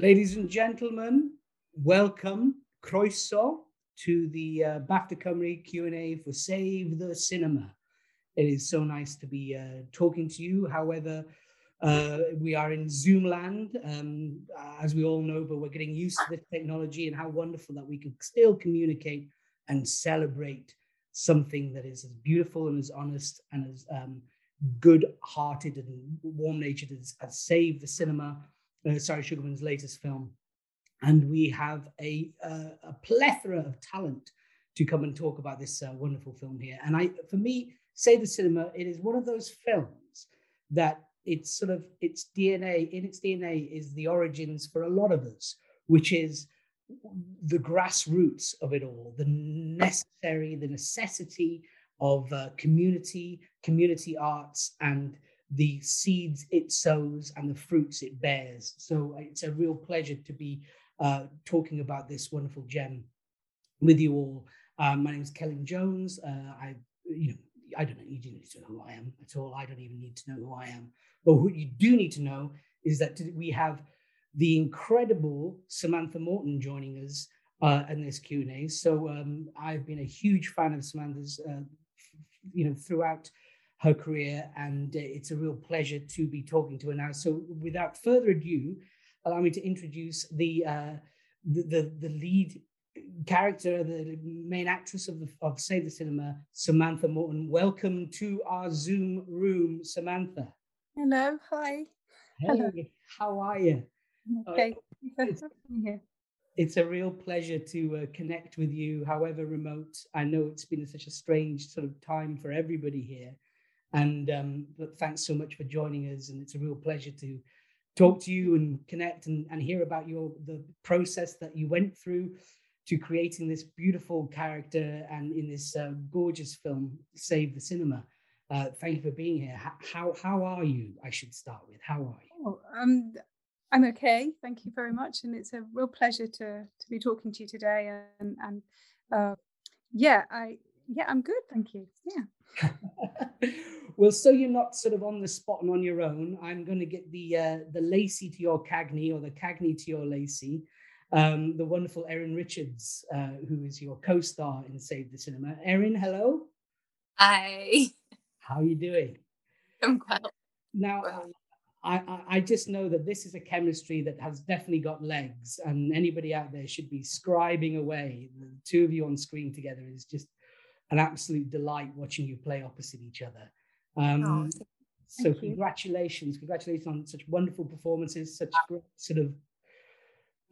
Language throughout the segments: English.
Ladies and gentlemen, welcome, croeso, to the uh, BAFTA Cymru Q&A for Save the Cinema. It is so nice to be uh, talking to you. However, uh, we are in Zoom land, um, as we all know, but we're getting used to this technology and how wonderful that we can still communicate and celebrate something that is as beautiful and as honest and as um, good-hearted and warm-natured as, as Save the Cinema, uh, Sara Sugarman's latest film. And we have a, uh, a plethora of talent to come and talk about this uh, wonderful film here. And I, for me, Save the Cinema, it is one of those films that it's sort of its DNA, in its DNA is the origins for a lot of us, which is the grassroots of it all, the necessary, the necessity of uh, community, community arts, and the seeds it sows and the fruits it bears. So uh, it's a real pleasure to be uh, talking about this wonderful gem with you all. Um, my name is Celyn Jones. Uh, I, you know, I don't know. You do need to know who I am at all. I don't even need to know who I am. But what you do need to know is that we have the incredible Samantha Morton joining us uh, in this Q and A. So um, I've been a huge fan of Samantha's, uh, you know, throughout her career, and uh, it's a real pleasure to be talking to her now. So without further ado, allow me to introduce the uh, the, the, the lead character, the main actress of the, of Save the Cinema, Samantha Morton. Welcome to our Zoom room, Samantha. Hello, hi. Hey, Hello. how are you? Okay, uh, it's, it's, a real pleasure to uh, connect with you, however remote. I know it's been such a strange sort of time for everybody here. And um, but thanks so much for joining us. And it's a real pleasure to talk to you and connect and, and hear about your the process that you went through to creating this beautiful character and in this uh, gorgeous film, Save the Cinema. Uh, thank you for being here. How, how are you? I should start with. How are you? Oh, um, I'm okay. Thank you very much, and it's a real pleasure to to be talking to you today. And and uh, yeah, I yeah, I'm good. Thank you. Yeah. well, so you're not sort of on the spot and on your own. I'm going to get the uh, the Lacey to your Cagney or the Cagney to your Lacey. Um, the wonderful Erin Richards, uh, who is your co-star in Save the Cinema. Erin, hello. Hi. How are you doing? I'm well. Now, well. I, I just know that this is a chemistry that has definitely got legs, and anybody out there should be scribing away. The two of you on screen together is just an absolute delight watching you play opposite each other. Um, oh, so congratulations, congratulations on such wonderful performances, such great sort of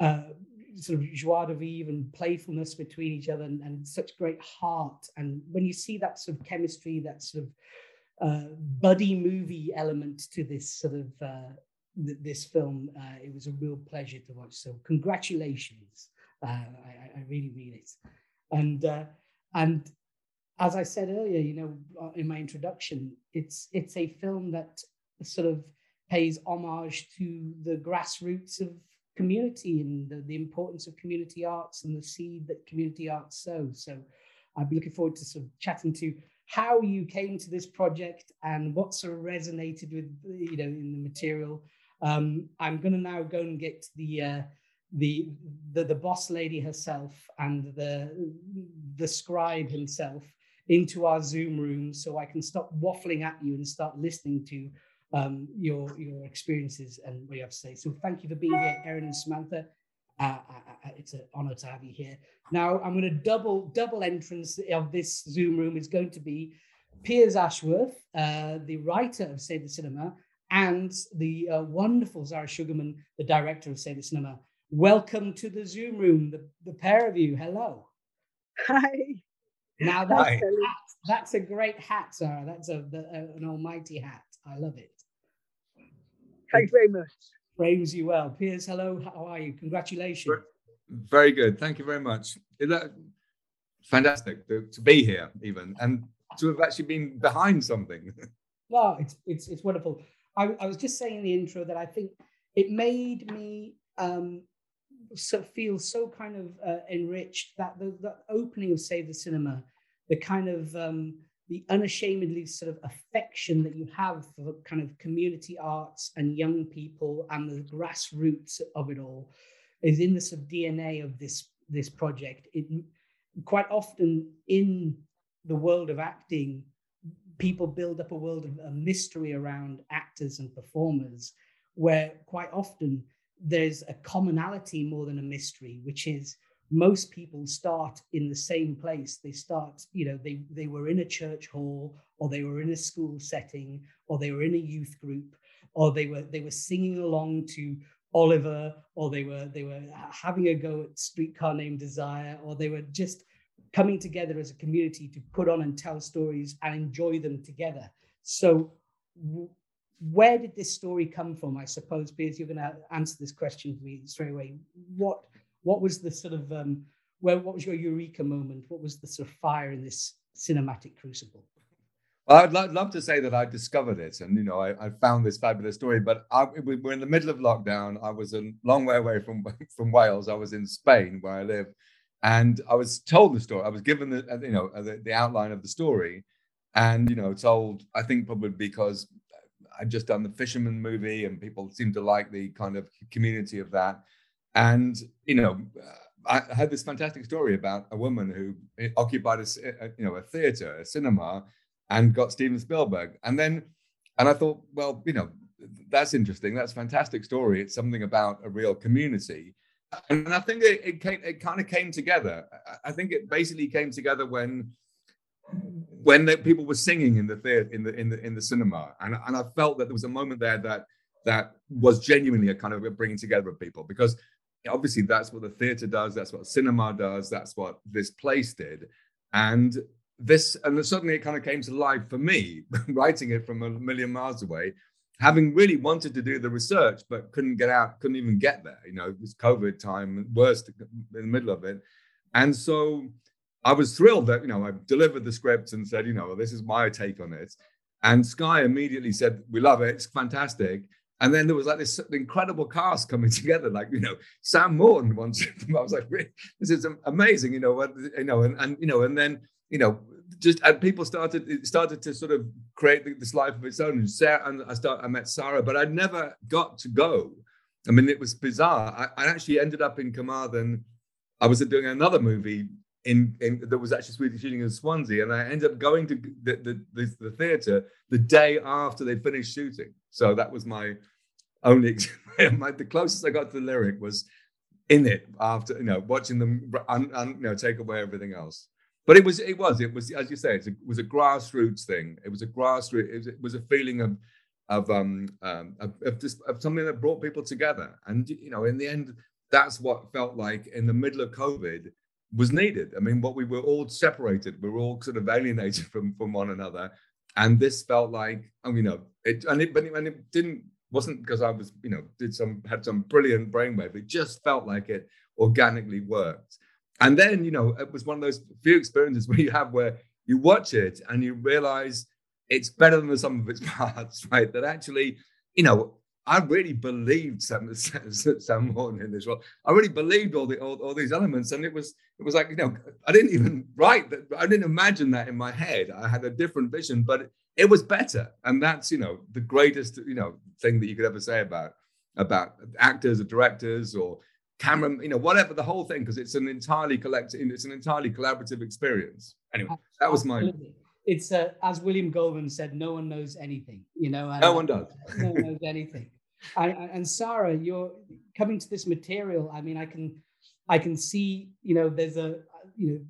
uh, sort of joie de vivre and playfulness between each other, and, and such great heart. And when you see that sort of chemistry, that sort of uh, buddy movie element to this sort of uh, th- this film. Uh, it was a real pleasure to watch. So congratulations! Uh, I, I, really mean it. And uh, and as I said earlier, you know, uh, in my introduction, it's it's a film that sort of pays homage to the grassroots of community and the, the importance of community arts and the seed that community arts sow. So I'd be looking forward to sort of chatting to how you came to this project and what sort of resonated with you know in the material. Um, I'm going to now go and get the, uh, the the the boss lady herself and the the scribe himself into our Zoom room so I can stop waffling at you and start listening to um, your your experiences and what you have to say. So thank you for being here, Erin and Samantha. Uh, it's an honor to have you here. Now I'm going to double double entrance of this Zoom room is going to be Piers Ashworth, uh, the writer of Save the Cinema, and the uh, wonderful Sara Sugarman, the director of Save the Cinema. Welcome to the Zoom room, the, the pair of you. Hello. Hi. Now that's, Hi. A, that's a great hat, Sara. That's a, the, a, an almighty hat. I love it. Thanks very much frames you well. Piers, hello, how are you? Congratulations. Very good. Thank you very much. Is that fantastic to, to be here, even, and to have actually been behind something. Well, it's it's it's wonderful. I, I was just saying in the intro that I think it made me um, so feel so kind of uh, enriched that the, opening of Save the Cinema, the kind of um, the unashamedly sort of affection that you have for kind of community arts and young people and the grassroots of it all is in the sort of DNA of this this project. It quite often in the world of acting, people build up a world of a mystery around actors and performers, where quite often there's a commonality more than a mystery, which is most people start in the same place. They start you know they they were in a church hall or they were in a school setting or they were in a youth group or they were they were singing along to oliver or they were they were having a go at streetcar named desire or they were just coming together as a community to put on and tell stories and enjoy them together. So where did this story come from i suppose because you're going to answer this question for me straight away what what was the sort of um, where what was your eureka moment? What was the sort of fire in this cinematic crucible? Well, I'd lo- love to say that I discovered it, and you know, I, I found this fabulous story. But I, we were in the middle of lockdown. I was a long way away from from Wales. I was in Spain, where I live, and I was told the story. I was given the uh, you know uh, the, the outline of the story, and you know, told. I think probably because I'd just done the Fisherman movie, and people seemed to like the kind of community of that. And you know, I had this fantastic story about a woman who occupied a, you know a theater, a cinema, and got Steven Spielberg. And then, and I thought, well, you know, that's interesting. That's a fantastic story. It's something about a real community. And I think it, it came, it kind of came together. I think it basically came together when when the, people were singing in the theater in the in the in the cinema, and and I felt that there was a moment there that that was genuinely a kind of a bringing together of people because obviously that's what the theater does that's what cinema does that's what this place did. And this and suddenly it kind of came to life for me writing it from a million miles away having really wanted to do the research but couldn't get out couldn't even get there you know it was covid time worst in the middle of it. And so i was thrilled that you know i delivered the script and said you know well, this is my take on it and sky immediately said we love it it's fantastic and then there was like this incredible cast coming together, like you know Sam Morton once. I was like, this is amazing, you know you know, and, and you know, and then you know, just and people started started to sort of create this life of its own. And Sarah, and I start, I met Sarah, but I never got to go. I mean, it was bizarre. I, I actually ended up in Carmarthen. I was doing another movie in, in that was actually Swedish shooting in Swansea, and I ended up going to the the, the, the theatre the day after they finished shooting. So that was my only my, the closest I got to the lyric was in it after you know watching them un, un, you know take away everything else. But it was it was it was as you say a, it was a grassroots thing. It was a grassroots. It was, it was a feeling of of um, um of, of of something that brought people together. And you know, in the end, that's what felt like in the middle of COVID was needed. I mean, what we were all separated, we were all sort of alienated from from one another, and this felt like, I you know, it and it but it, and it didn't wasn't because I was, you know, did some had some brilliant brainwave. It just felt like it organically worked. And then, you know, it was one of those few experiences where you have where you watch it and you realize it's better than the sum of its parts, right? That actually, you know, I really believed Sam, Sam Morton in this role. I really believed all the all, all, these elements, and it was it was like you know I didn't even write that. I didn't imagine that in my head. I had a different vision, but it, it was better, and that's you know the greatest you know thing that you could ever say about about actors or directors or camera, you know, whatever the whole thing, because it's an entirely collective, it's an entirely collaborative experience. Anyway, that was my it's uh, as William Goldman said, no one knows anything, you know. no one does. no one knows anything. And, and Sarah, you're coming to this material. I mean, I can, I can see, you know, there's a, you know,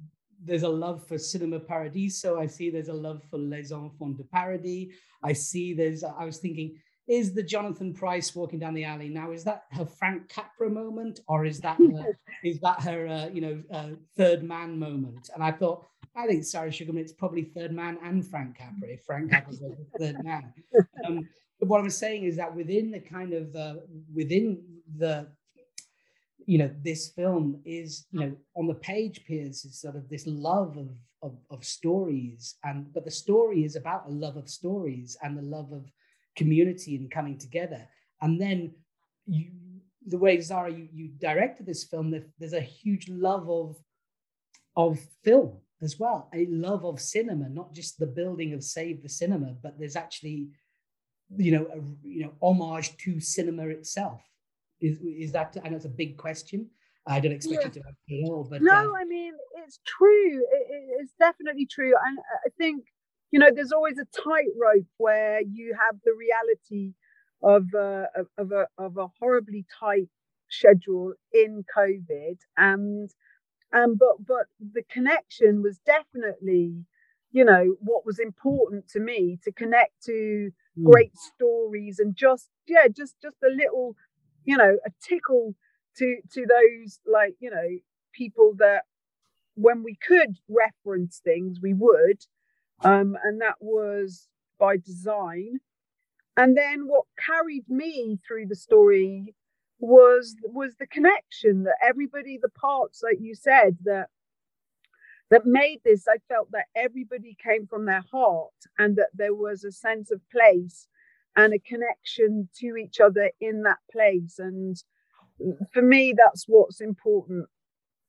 there's a love for Cinema Paradiso. I see there's a love for Les Enfants de Paradis. I see there's, I was thinking, is the Jonathan Pryce walking down the alley now? Is that her Frank Capra moment, or is that her, is that her uh, you know uh, third man moment? And I thought, I think Sara Sugarman, it's probably third man and Frank Capra. If Frank Capra was the third man, um, what I was saying is that within the kind of uh, within the you know this film is you know on the page Piers is sort of this love of, of of stories and but the story is about a love of stories and the love of community and coming together. And then you, the way Sara you, you directed this film, there's a huge love of of film as well, a love of cinema, not just the building of Save the Cinema, but there's actually, you know, a you know homage to cinema itself. Is is that? I know it's a big question. I don't expect Yeah. you to answer it all, but no, uh, I mean it's true. It, it- it's definitely true, and I think you know there's always a tightrope where you have the reality of of, of a of a horribly tight schedule in COVID, and um, but but the connection was definitely you know what was important to me to connect to mm, great stories and just yeah just just a little you know a tickle to to those like you know people that when we could reference things we would. Um and that was by design. And then what carried me through the story was was the connection that everybody the parts like you said that that made this i felt that everybody came from their heart and that there was a sense of place and a connection to each other in that place. And for me that's what's important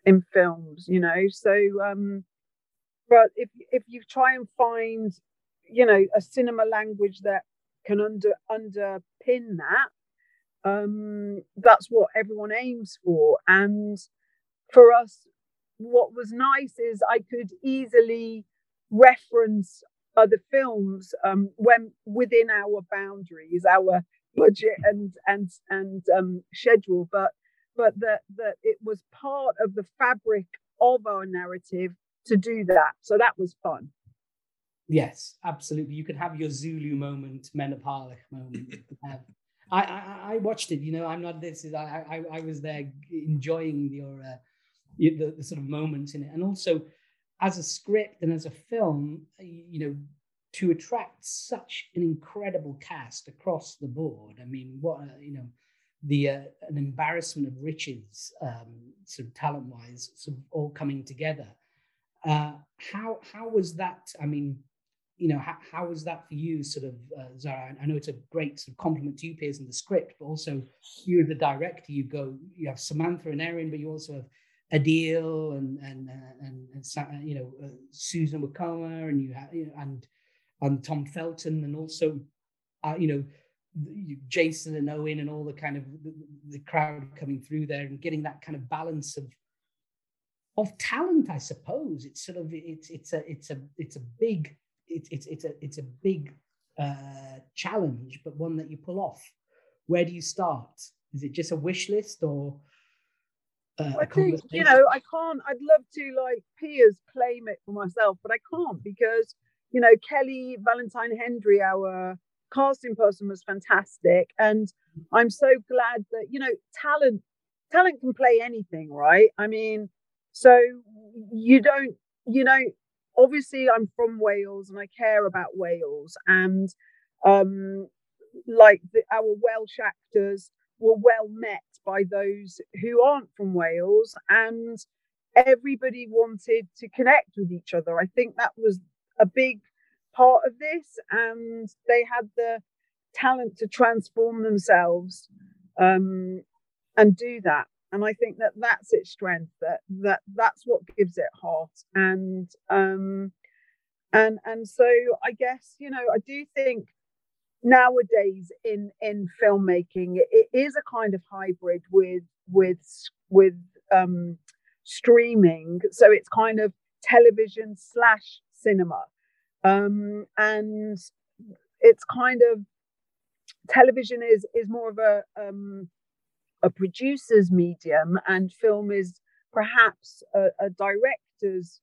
in films you know? So um but if if you try and find you know a cinema language that can under underpin that um that's what everyone aims for. And for us what was nice is i could easily reference other films um when within our boundaries our budget and and and um schedule but but that that it was part of the fabric of our narrative to do that so that was fun Yes, absolutely. You could have your Zulu moment, Menopause moment. Um, I, I I watched it. You know, I'm not this. Is I I I was there enjoying your uh, y- the, the sort of moments in it, and also as a script and as a film, uh, you know, to attract such an incredible cast across the board. I mean, what uh, you know, the uh, an embarrassment of riches, um, sort of talent wise, sort of all coming together. Uh, how how was that? I mean, you know, how, how was that for you, sort of, uh, Sara? I know it's a great sort of compliment to you, Piers, in the script, but also you as the director, you go, you have Samantha and Erin, but you also have Adeel and and uh, and, and you know uh, Susan Wokoma, and you know, and and Tom Felton, and also uh, you know Jason and Owen, and all the kind of the, the crowd coming through there, and getting that kind of balance of of talent, I suppose. It's sort of it's it's a it's a it's a big it's it's it's a it's a big uh, challenge, but one that you pull off. Where do you start? Is it just a wish list or uh, I think you know I can't. I'd love to like Piers claim it for myself, but I can't because you know Kelly Valentine Hendry, our casting person, was fantastic, and I'm so glad that you know talent talent can play anything, right? I mean, so you don't you know obviously I'm from Wales and I care about Wales and um like the, our Welsh actors were well met by those who aren't from Wales and everybody wanted to connect with each other. I think that was a big part of this and they had the talent to transform themselves um, and do that. And I think that that's its strength. That that that's what gives it heart. And um, and and so I guess you know I do think nowadays in in filmmaking it, is a kind of hybrid with with with um streaming. So it's kind of television slash cinema. Um and it's kind of television is is more of a um a producer's medium and film is perhaps a, a director's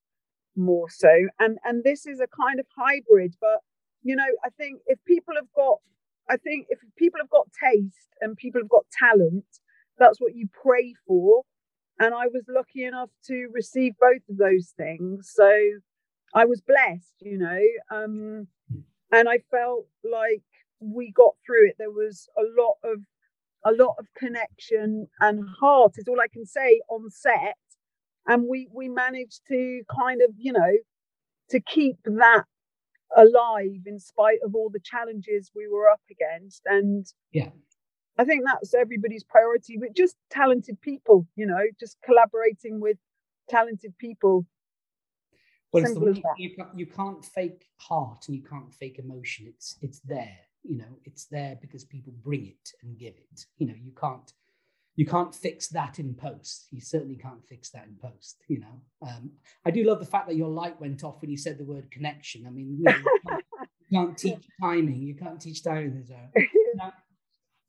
more so. And and this is a kind of hybrid but you know i think if people have got i think if people have got taste and people have got talent that's what you pray for. And i was lucky enough to receive both of those things. So i was blessed you know um and i felt like we got through it. There was a lot of a lot of connection and heart is all i can say on set. And we we managed to kind of you know to keep that alive in spite of all the challenges we were up against and Yeah. i think that's everybody's priority but just talented people you know just collaborating with talented people Well, it's the Simple as one that. you can't, you can't fake heart and you can't fake emotion. It's it's there. You know, it's there because people bring it and give it. You know, you can't you can't fix that in post. You certainly can't fix that in post. You know, um, I do love the fact that your light went off when you said the word connection. I mean, you, know, you, can't, you can't teach timing. You can't teach timing. Now,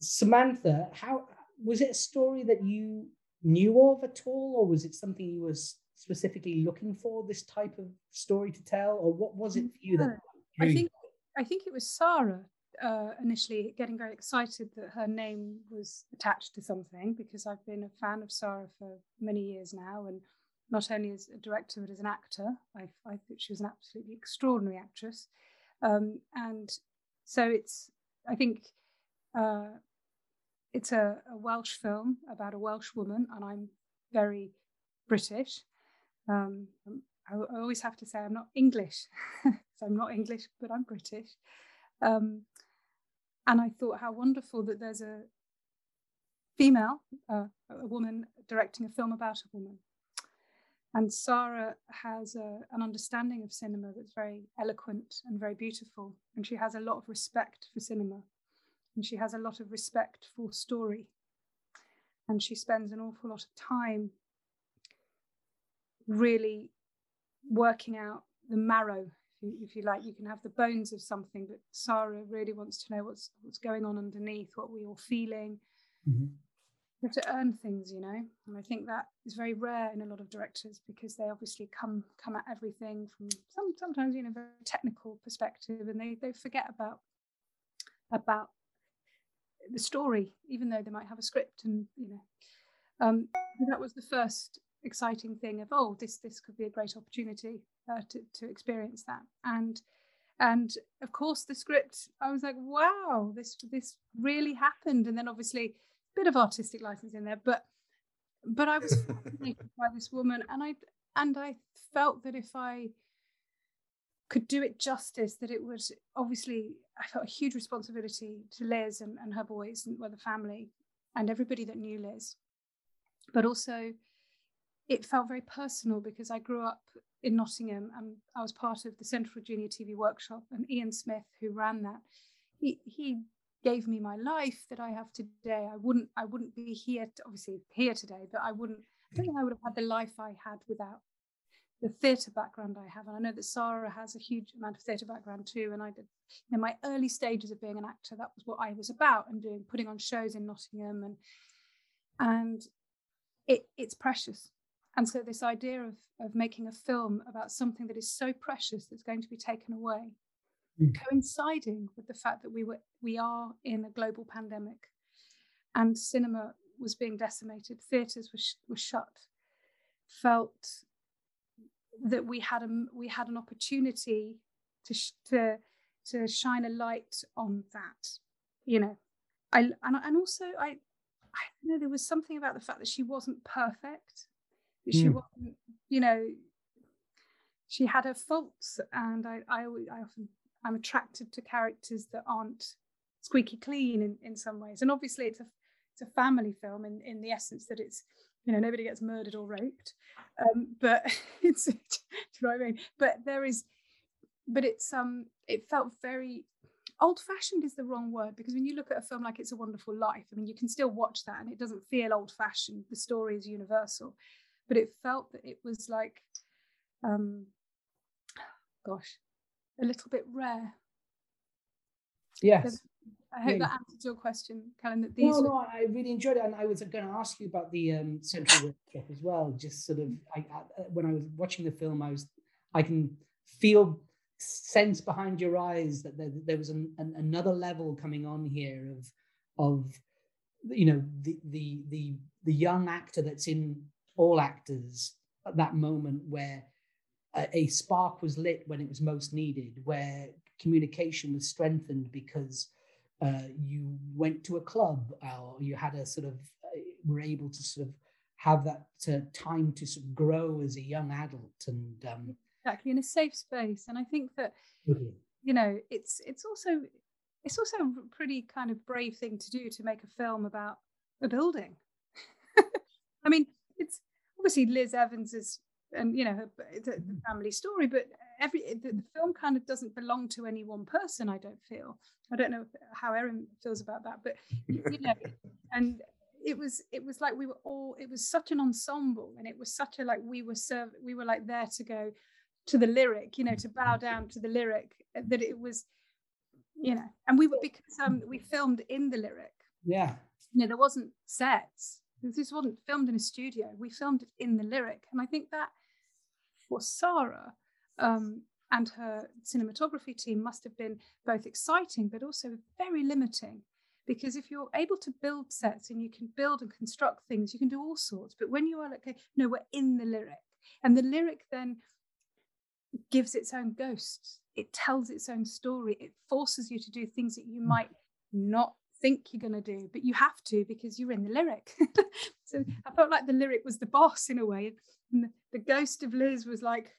Samantha, how was it a story that you knew of at all, or was it something you was specifically looking for this type of story to tell, or what was it for you that? I think I think it was Sarah uh, initially getting very excited that her name was attached to something because I've been a fan of Sarah for many years now, and not only as a director but as an actor. I, I think she was an absolutely extraordinary actress, um, and so it's I think uh, it's a, a Welsh film about a Welsh woman, and I'm very British. Um, I, I always have to say I'm not English, so I'm not English, but I'm British. Um, and I thought how wonderful that there's a female, uh, a woman directing a film about a woman. And Sarah has a, an understanding of cinema that's very eloquent and very beautiful. And she has a lot of respect for cinema. And she has a lot of respect for story. And she spends an awful lot of time really working out the marrow, you, if you like. You can have the bones of something, but Sarah really wants to know what's what's going on underneath, what we're all feeling. Mhm. You have to earn things, you know, and I think that is very rare in a lot of directors because they obviously come come at everything from some sometimes you know very technical perspective, and they they forget about about the story, even though they might have a script and you know. Um, that was the first exciting thing of oh this this could be a great opportunity uh, to to experience that. And and of course the script I was like wow this this really happened. And then obviously a bit of artistic license in there but but I was fascinated by this woman. And I and I felt that if I could do it justice that it would obviously I felt a huge responsibility to Liz and, and her boys and well the family and everybody that knew Liz. But also it felt very personal because I grew up in Nottingham and I was part of the Central Junior TV Workshop. And Ian Smith, who ran that, he he gave me my life that I have today. I wouldn't I wouldn't be here, to, obviously here today, but I wouldn't. I don't think I would have had the life I had without the theatre background I have. And I know that Sarah has a huge amount of theatre background too. And I did in my early stages of being an actor, that was what I was about and doing putting on shows in Nottingham and and it, it's precious and so this idea of, of making a film about something that is so precious that's going to be taken away, Mm. coinciding with the fact that we were we are in a global pandemic and cinema was being decimated, theatres were, sh- were shut, felt that we had a we had an opportunity to sh- to to shine a light on that, you know. I and, and also I I don't know there was something about the fact that she wasn't perfect she Mm. wasn't, you know, she had her faults, and I, I, I often, I'm attracted to characters that aren't squeaky clean in, in some ways. And obviously, it's a, it's a family film in, in the essence that it's, you know, nobody gets murdered or raped, um, but it's, do you know what I mean? But there is, but it's, um, it felt very old fashioned is the wrong word because when you look at a film like It's a Wonderful Life, I mean, you can still watch that and it doesn't feel old fashioned. The story is universal but it felt that it was like um gosh a little bit rare Yes. i hope Yeah. that answers your question Celyn that these No, were- no, I really enjoyed it, and I was going to ask you about the um, central workshop as well. Just sort of, I, I, when I was watching the film, I was, I can feel sense behind your eyes that there, there was an, an, another level coming on here of, of, you know, the the the the young actor that's in all actors at that moment where a, a spark was lit when it was most needed, where communication was strengthened because uh, you went to a club or you had a sort of uh, were able to sort of have that uh, time to sort of grow as a young adult and um, exactly in a safe space. And i think that you know it's it's also it's also a pretty kind of brave thing to do to make a film about a building. I mean it's obviously liz evans is and you know it's a family story but every the, the, film kind of doesn't belong to any one person i don't feel. I don't know how erin feels about that but you know and it was it was like we were all it was such an ensemble and it was such a like we were served we were like there to go to the lyric you know to bow down to the lyric uh, that it was you know and we were because um we filmed in the lyric. Yeah. You know there wasn't sets this wasn't filmed in a studio. We filmed it in the lyric. And i think that for sarah um, and her cinematography team must have been both exciting but also very limiting. Because if you're able to build sets and you can build and construct things you can do all sorts. But when you are like okay no we're in the lyric. And the lyric then gives its own ghosts. It tells its own story. It forces you to do things that you hmm. might not think you're going to do but you have to because you're in the lyric so i felt like the lyric was the boss in a way and the, ghost of liz was like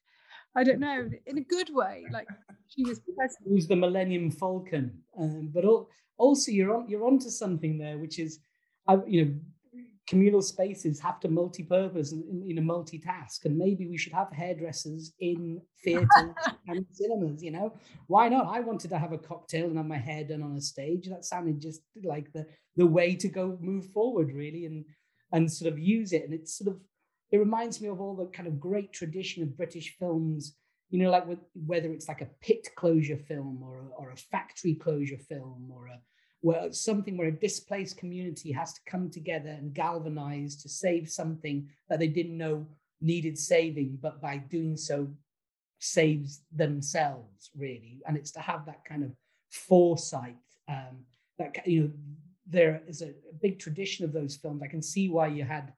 I don't know, in a good way. Like she was present. Who's the Millennium Falcon? Um, but also, you're on you're onto something there, which is, uh, you know, communal spaces have to multi-purpose and you know multitask, and maybe we should have hairdressers in theaters and cinemas. You know, why not? I wanted to have a cocktail and have my hair done on a stage. That sounded just like the the way to go move forward, really, and and sort of use it. And it's sort of it reminds me of all the kind of great tradition of British films, you know, like with, whether it's like a pit closure film or a, or a factory closure film or a where something where a displaced community has to come together and galvanize to save something that they didn't know needed saving, but by doing so saves themselves really. And it's to have that kind of foresight um, that you know there is a, a big tradition of those films. I can see why you had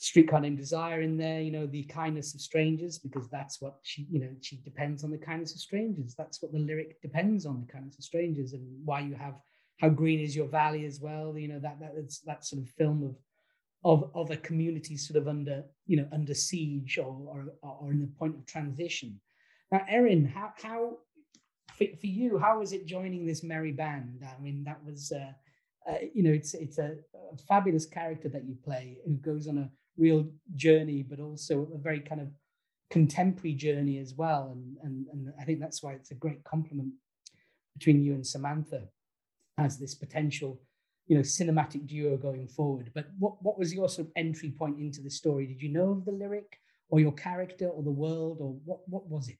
streetcar named desire in there you know the kindness of strangers because that's what she you know she depends on the kindness of strangers. That's what the lyric depends on the kindness of strangers and why you have how green is your valley as well you know that that's that sort of film of of of a community sort of under you know under siege or or, or in the point of transition. Now erin how how for, for you how was it joining this merry band? I mean that was uh, uh, you know, it's it's a, a, fabulous character that you play who goes on a real journey, but also a very kind of contemporary journey as well. And, and, and I think that's why it's a great compliment between you and Samantha as this potential, you know, cinematic duo going forward. But what, what was your sort of entry point into the story? Did you know of the lyric or your character or the world or what, what was it?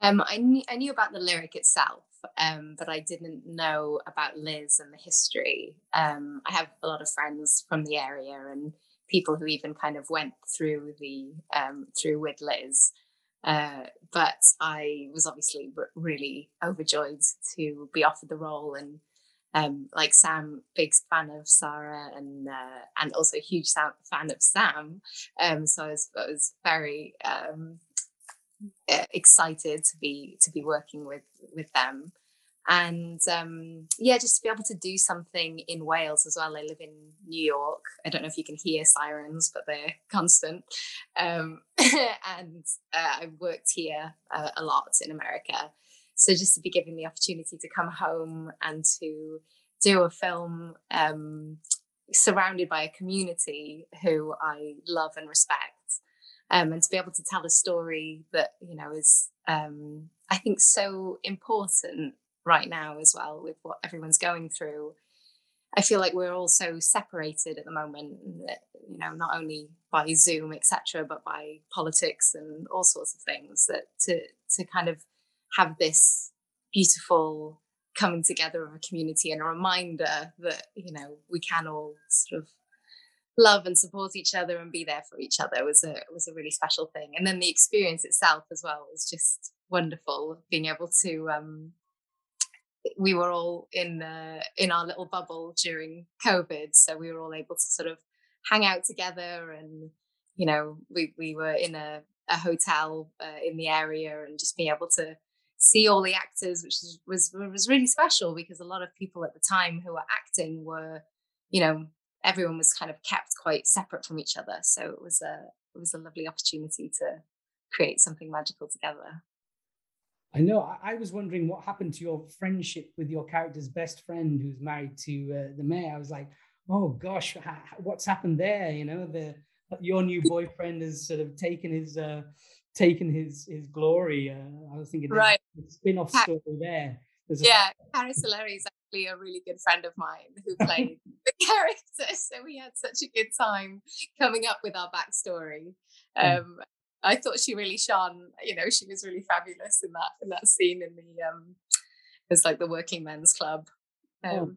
Um, I, knew, I knew about the lyric itself, um, but I didn't know about Liz and the history. Um, I have a lot of friends from the area and people who even kind of went through the um, through with Liz. Uh, but I was obviously r- really overjoyed to be offered the role, and um, like Sam, big fan of Sarah, and uh, and also a huge fan of Sam. Um, so I was, I was very um, excited to be to be working with with them and um, yeah, just to be able to do something in Wales as well. I live in New York. I don't know if you can hear sirens, but they're constant. Um, and uh, I've worked here uh, a lot in America. So just to be given the opportunity to come home and to do a film um, surrounded by a community who I love and respect. Um, and to be able to tell a story that you know is um, I think so important right now as well with what everyone's going through. I feel like we're all so separated at the moment, you know, not only by Zoom, etc., but by politics and all sorts of things. That to to kind of have this beautiful coming together of a community and a reminder that you know we can all sort of love and support each other and be there for each other was a was a really special thing. And then the experience itself as well was just wonderful, being able to um, we were all in uh, in our little bubble during COVID, so we were all able to sort of hang out together, and you know, we we were in a, a hotel uh, in the area, and just be able to see all the actors, which was was really special because a lot of people at the time who were acting were, you know, everyone was kind of kept quite separate from each other, so it was a it was a lovely opportunity to create something magical together. I know. I, I, was wondering what happened to your friendship with your character's best friend, who's married to uh, the mayor. I was like, oh gosh, what's happened there? You know, the your new boyfriend has sort of taken his uh, taken his his glory. Uh, I was thinking, right, spin-off story there. There's yeah, Cara Soleri is actually a really good friend of mine who played the character, so we had such a good time coming up with our backstory. Um, I thought she really shone. You know, she was really fabulous in that in that scene in the um, it's like the working men's club. Oh. Um,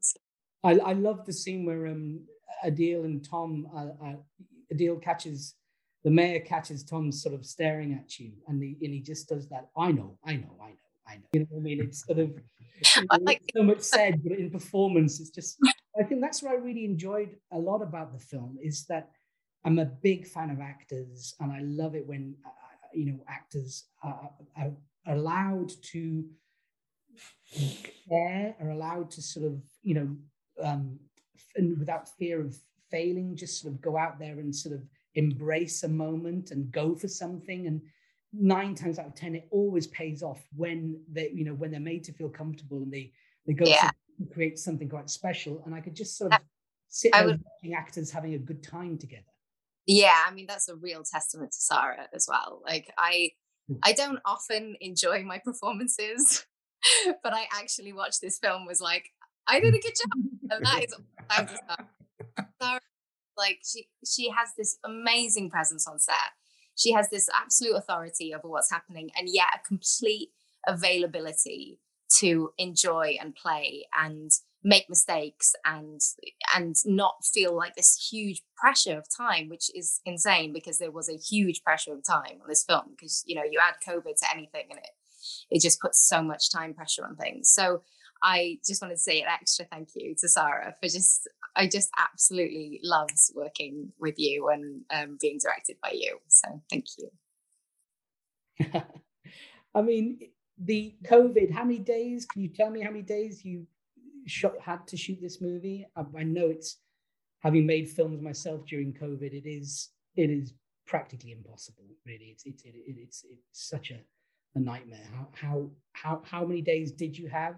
oh. I I love the scene where um Adeel and Tom uh, uh, Adeel catches the mayor catches Tom sort of staring at you, and he and he just does that. I know, I know, I know, I know. You know what I mean? It's sort of like, so much said, but in performance, it's just. I think that's what I really enjoyed a lot about the film is that I'm a big fan of actors, and I love it when uh, you know actors are, are allowed to care, are allowed to sort of you know, um, and without fear of failing, just sort of go out there and sort of embrace a moment and go for something. And nine times out of ten, it always pays off when they, you know, when they're made to feel comfortable and they they go yeah. to create something quite special. And I could just sort of sit there would, watching actors having a good time together. Yeah, I mean that's a real testament to Sarah as well. Like I hmm. I don't often enjoy my performances, but I actually watched this film was like, I did a good job. And that is Sarah like she she has this amazing presence on set. She has this absolute authority over what's happening, and yet a complete availability to enjoy and play and make mistakes and and not feel like this huge pressure of time which is insane because there was a huge pressure of time on this film because you know you add covid to anything and it it just puts so much time pressure on things so I just wanted to say an extra thank you to Sarah for just, I just absolutely loves working with you and um, being directed by you. So thank you. I mean, the COVID, how many days? Can you tell me how many days you shot, had to shoot this movie? I, I know it's, having made films myself during COVID, it is, it is practically impossible, really. It's, it's, it, it's, it's such a, a nightmare. How, how, how, how many days did you have?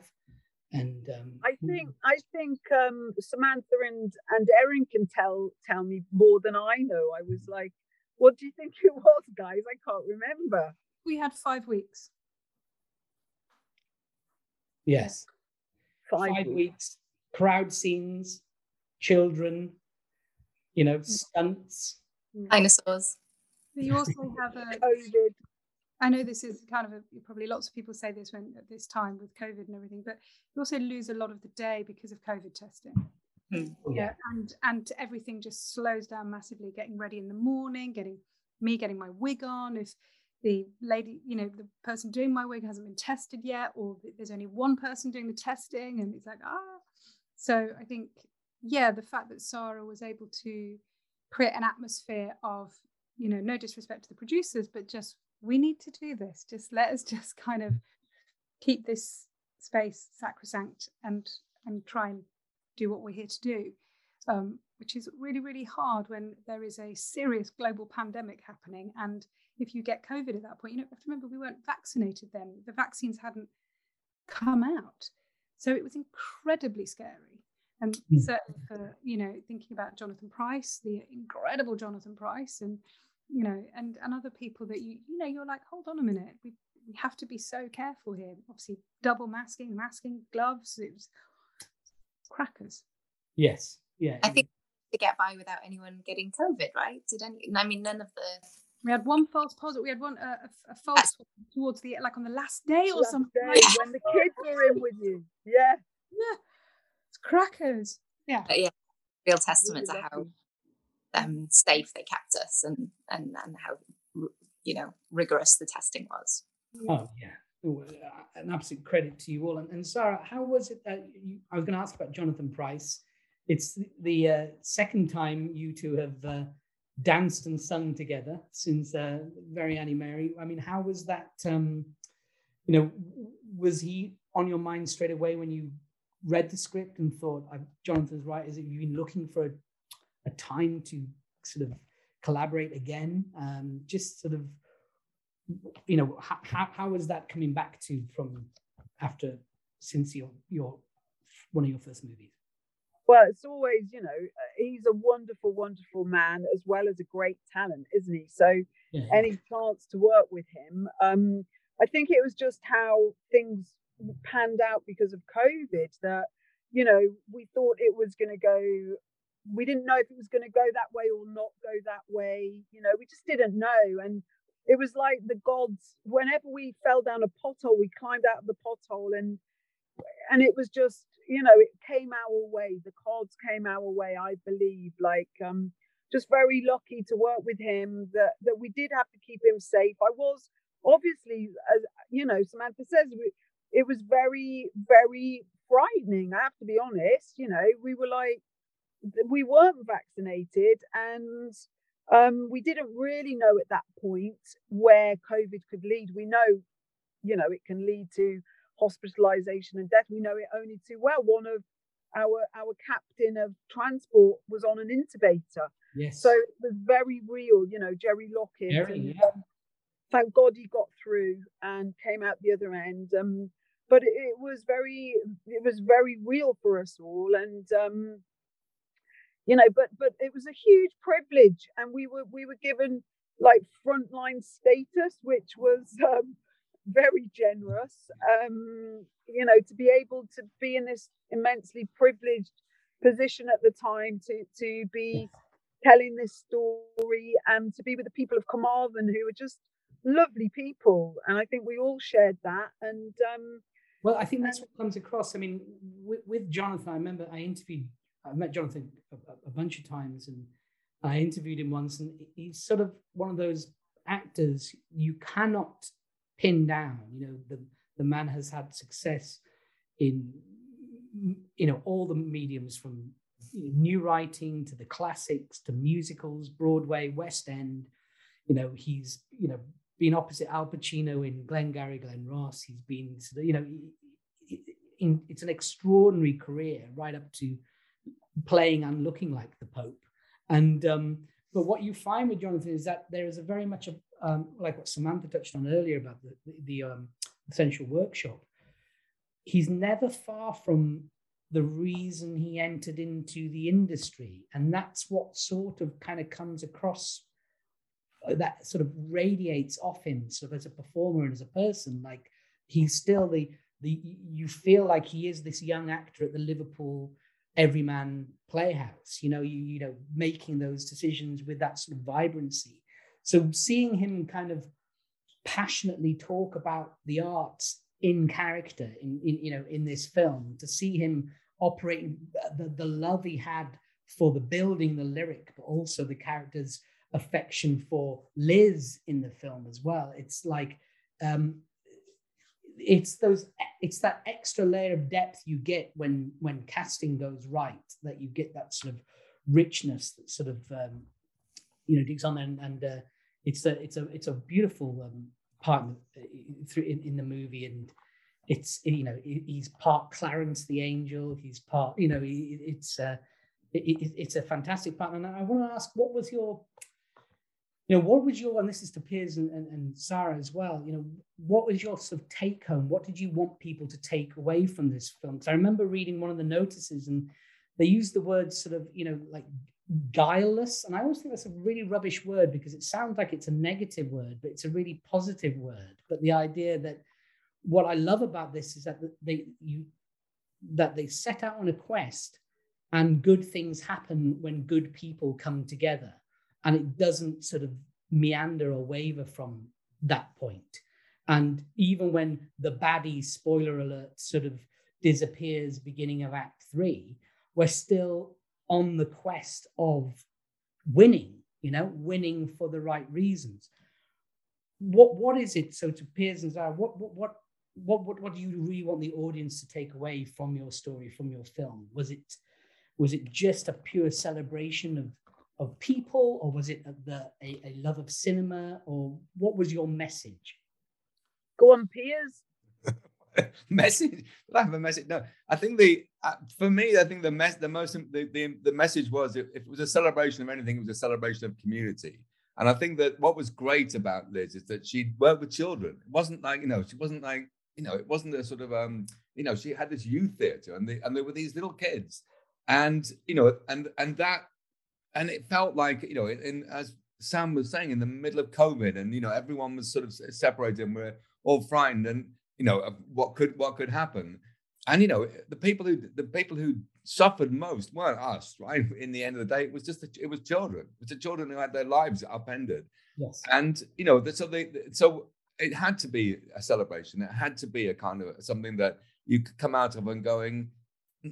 And um, I think I think um, Samantha and and Erin can tell tell me more than I know. I was like, "What do you think it was, guys? I can't remember." We had five weeks. Yes, five, five weeks. weeks. Crowd scenes, children, you know, mm. stunts, dinosaurs. You also have a COVID. I know this is kind of a, probably lots of people say this when at this time with COVID and everything, but you also lose a lot of the day because of COVID testing. Mm. Yeah, and and everything just slows down massively. Getting ready in the morning, getting me getting my wig on. If the lady, you know, the person doing my wig hasn't been tested yet, or there's only one person doing the testing, and it's like ah. So I think yeah, the fact that Sarah was able to create an atmosphere of you know no disrespect to the producers, but just we need to do this. Just let us just kind of keep this space sacrosanct and and try and do what we're here to do, um, which is really really hard when there is a serious global pandemic happening. And if you get COVID at that point, you know, you have to remember we weren't vaccinated then. The vaccines hadn't come out, so it was incredibly scary. And mm. certainly for you know thinking about Jonathan Pryce, the incredible Jonathan Pryce, and you know, and and other people that you you know you're like, hold on a minute, we we have to be so careful here. Obviously, double masking, masking, gloves, it was crackers. Yes, yeah. I think to get by without anyone getting COVID, right? Did any? I mean, none of the. We had one false positive. We had one uh, a, a false towards the like on the last day or last something. Day, when the kids were in with you, yeah, yeah, it's crackers. Yeah, but yeah, real testament to how um, safe they kept us and and and how you know rigorous the testing was. Oh yeah, uh, an absolute credit to you all. And, and Sarah, how was it that you, I was going to ask about Jonathan Pryce? It's the uh, second time you two have uh, danced and sung together since uh, Very Annie Mary. I mean, how was that? Um, you know, was he on your mind straight away when you read the script and thought, Jonathan's right? Is it you've been looking for a a time to sort of collaborate again? Um, just sort of, you know, how, how, that coming back to from after since your your one of your first movies? Well, it's always, you know, uh, he's a wonderful, wonderful man as well as a great talent, isn't he? So, yeah. any chance to work with him, um, I think it was just how things panned out because of COVID that, you know, we thought it was going to go. We didn't know if it was going to go that way or not go that way. You know, we just didn't know. And it was like the gods, whenever we fell down a pothole, we climbed out of the pothole and and it was just you know it came our way the cards came our way i believe like um just very lucky to work with him that that we did have to keep him safe. I was obviously as you know samantha says it was very very frightening i have to be honest you know. We were like we weren't vaccinated and um, we didn't really know at that point where covid could lead. We know you know it can lead to hospitalization and death. We know it only too well. One of our our captain of transport was on an intubator. Yes. So it was very real, you know, Jerry Lockett. Jerry, and, yeah. um, thank God he got through and came out the other end. Um, but it, it, was very it was very real for us all. And um, you know, but but it was a huge privilege and we were we were given like frontline status, which was um, very generous. Um, you know, to be able to be in this immensely privileged position at the time to to be telling this story and to be with the people of Carmarthen who were just lovely people, and I think we all shared that. And um, well, I think that's what comes across. I mean, with, with Jonathan, I remember I interviewed, I met Jonathan a, a bunch of times, and I interviewed him once, and he's sort of one of those actors you cannot pinned down. You know, the, the man has had success in, you know, all the mediums from new writing to the classics to musicals, Broadway, West End. You know, he's, you know, been opposite Al Pacino in Glengarry Glen Ross. He's been, you know, in, it's an extraordinary career right up to playing and looking like the Pope. And um, but what you find with Jonathan is that there is a very much a, um, like what Samantha touched on earlier about the, the, the um, essential workshop. He's never far from the reason he entered into the industry. And that's what sort of kind of comes across uh, that sort of radiates off him sort of as a performer and as a person. Like he's still the the you feel like he is this young actor at the Liverpool everyman playhouse, you know, you, you know, making those decisions with that sort of vibrancy so seeing him kind of passionately talk about the arts in character, in, in you know, in this film, to see him operating the, the love he had for the building, the lyric, but also the character's affection for Liz in the film as well. It's like um, it's those it's that extra layer of depth you get when when casting goes right that you get that sort of richness that sort of um, you know digs on and, and uh, it's a it's a it's a beautiful um, part through in, in the movie and it's you know he's part clarence the angel he's part you know it's uh it, it's a fantastic part and i want to ask what was your you know what was your and this is to piers and, and, and Sara as well you know what was your sort of take home? What did you want people to take away from this film? Because i remember reading one of the notices and they used the word sort of you know like guileless. And I always think that's a really rubbish word because it sounds like it's a negative word, but it's a really positive word. But the idea that what I love about this is that they you that they set out on a quest and good things happen when good people come together. And it doesn't sort of meander or waver from that point. And even when the baddie, spoiler alert, sort of disappears beginning of Act Three, we're still on the quest of winning, you know, winning for the right reasons. What what is it? So to Piers and Sara, what what what what what, do you really want the audience to take away from your story, from your film? Was it was it just a pure celebration of of people, or was it the a, a love of cinema, or what was your message? Go on, Piers. message. Have a message. No, I think the uh, for me, I think the mess, the most the, the, the message was if it was a celebration of anything, it was a celebration of community. And I think that what was great about Liz is that she worked with children. It wasn't like you know, she wasn't like you know, it wasn't a sort of um, you know, she had this youth theatre, and the, and there were these little kids, and you know, and and that, and it felt like you know, in as Sam was saying, in the middle of COVID, and you know, everyone was sort of separated, and we're all frightened, and you know, what could what could happen, and you know, the people who the people who suffered most weren't us, right? In the end of the day, it was just the, it was children. It was the children who had their lives upended. Yes. And you know, so they so it had to be a celebration. It had to be a kind of something that you could come out of and going,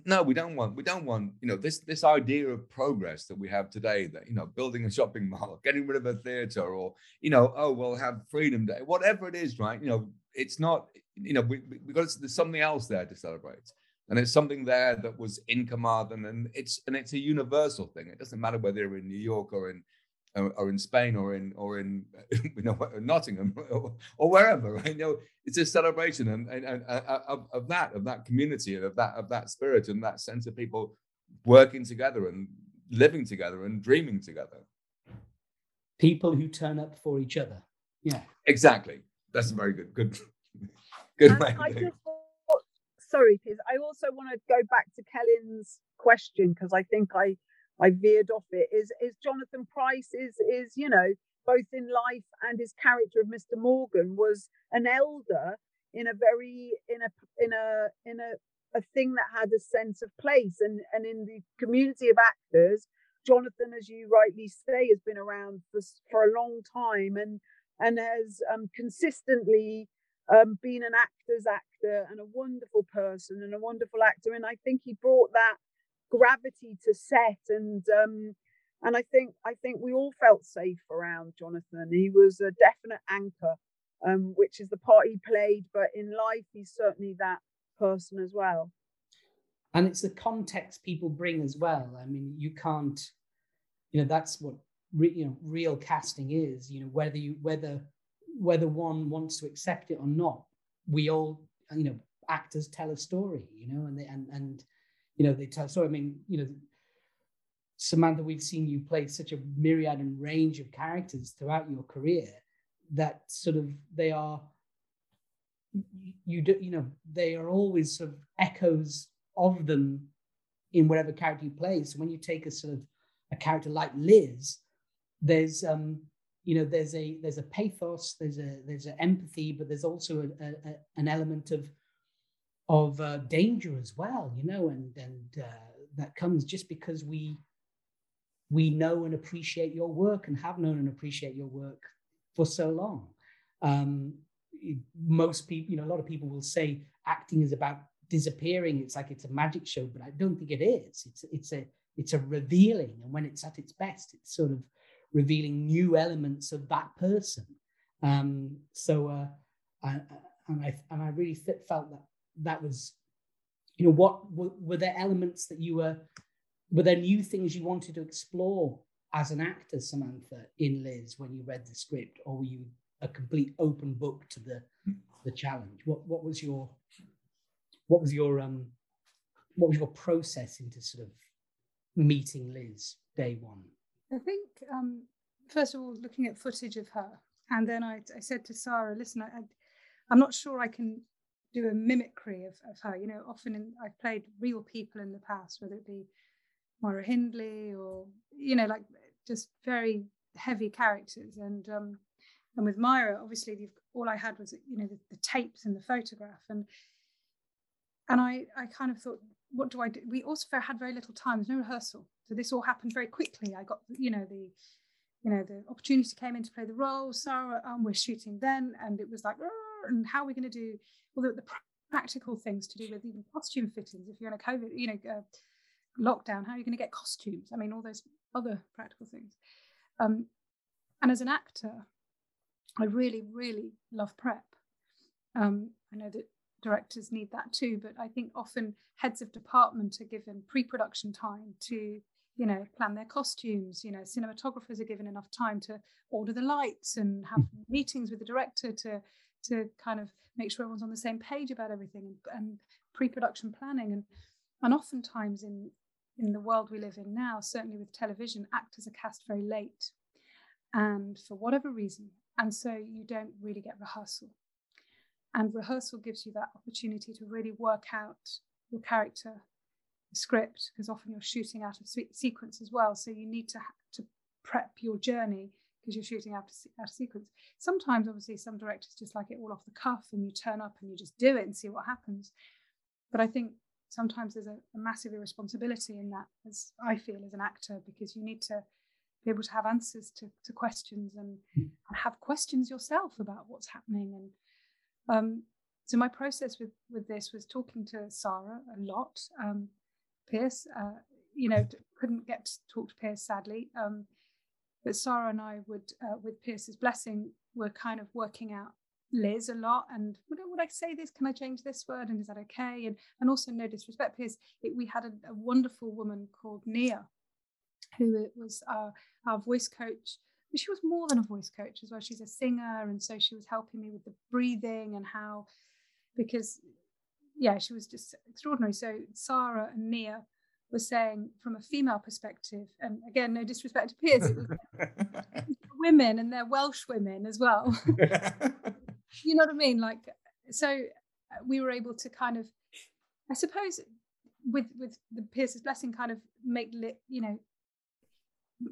no, we don't want, we don't want, you know, this this idea of progress that we have today, that you know, building a shopping mall, getting rid of a theater, or you know, oh, we'll have Freedom Day, whatever it is, right? You know, it's not, you know, we we got there's something else there to celebrate, and it's something there that was in Carmarthen, and it's and it's a universal thing. It doesn't matter whether you're in New York or in or in Spain or in or in you know Nottingham or, or wherever. Right? You know, it's a celebration and, and, and uh, of, of that of that community and of that of that spirit and that sense of people working together and living together and dreaming together. People who turn up for each other. Yeah, exactly. That's very good good good way. I just thought, sorry, Piers. I also want to go back to Celyn's question because I think I I veered off it. Is is Jonathan Pryce is is you know both in life and his character of Mr. Morgan was an elder in a very in a in a in a a thing that had a sense of place and and in the community of actors jonathan as you rightly say has been around for, for a long time and and has um, consistently um, been an actor's actor and a wonderful person and a wonderful actor and i think he brought that gravity to set and um and I think I think we all felt safe around Jonathan. He was a definite anchor, um, which is the part he played, but in life he's certainly that person as well. And it's the context people bring as well. I mean, you can't, you know, that's what re, you know real casting is. You know, whether you whether whether one wants to accept it or not, we all, you know, actors tell a story. You know, and they, and and you know, they tell. So I mean, you know, Samantha, we've seen you play such a myriad and range of characters throughout your career that sort of they are. You do, you know, they are always sort of echoes of them in whatever character you play. So when you take a sort of a character like Liz, there's um, you know, there's a there's a pathos, there's a there's an empathy, but there's also a, a, an element of of uh, danger as well, you know, and and uh, that comes just because we we know and appreciate your work and have known and appreciate your work for so long. Um, most people, you know, a lot of people will say acting is about disappearing. It's like it's a magic show, but I don't think it is. It's it's a it's a revealing, and when it's at its best, it's sort of revealing new elements of that person. Um, so, uh, I, and I and I really felt that that was, you know, what were, there elements that you were, were there new things you wanted to explore as an actor, Samantha, in Liz when you read the script, or were you a complete open book to the the challenge? What what was your what was your um what was your process into sort of meeting Liz day one? I think um, first of all, looking at footage of her, and then I, I said to Sara, "Listen, I, I'm not sure I can do a mimicry of, of her. You know, often in, I've played real people in the past, whether it be Myra Hindley or you know, like just very heavy characters. And um, and with Myra, obviously, all I had was you know the, the tapes and the photograph, and and I I kind of thought, what do I do? We also had very little time. There's no rehearsal, so this all happened very quickly. I got you know the you know the opportunity came in to play the role. Sara, um, we're shooting then, and it was like, and how are we going to do? well, the, the practical things to do with even costume fittings. If you're in a COVID, you know, uh, lockdown, how are you going to get costumes? I mean, all those other practical things. Um, and as an actor, I really, really love prep. Um, I know that directors need that too, but I think often heads of department are given pre-production time to, you know, plan their costumes. You know, cinematographers are given enough time to order the lights and have meetings with the director to to kind of make sure everyone's on the same page about everything and, pre-production planning and and oftentimes in in the world we live in now certainly with television actors are cast very late and for whatever reason and so you don't really get rehearsal and rehearsal gives you that opportunity to really work out your character script because often you're shooting out of sequence as well. So you need to to prep your journey because you're shooting out of, out of sequence. Sometimes, obviously, some directors just like it all off the cuff and you turn up and you just do it and see what happens. But I think sometimes there's a, a massive irresponsibility in that, as I feel as an actor, because you need to be able to have answers to, to questions and, and have questions yourself about what's happening. And um, so my process with with this was talking to Sara a lot. Um, Piers, uh, you know, couldn't get to talk to Piers sadly. Um, but Sara and I would, uh, with Piers's blessing, were kind of working out Liz a lot. And would I, would I say this? Can I change this word? And is that okay? And and also no disrespect, Piers. It, we had a, a, wonderful woman called Nia, who was our, our voice coach. She was more than a voice coach as well. She's a singer, and so she was helping me with the breathing and how, because yeah, she was just extraordinary. So Sara and Nia were saying from a female perspective, and again, no disrespect to Piers, it was women and they're Welsh women as well. you know what I mean? Like, so uh, we were able to kind of, I suppose, with with the Piers's blessing, kind of make lit, you know,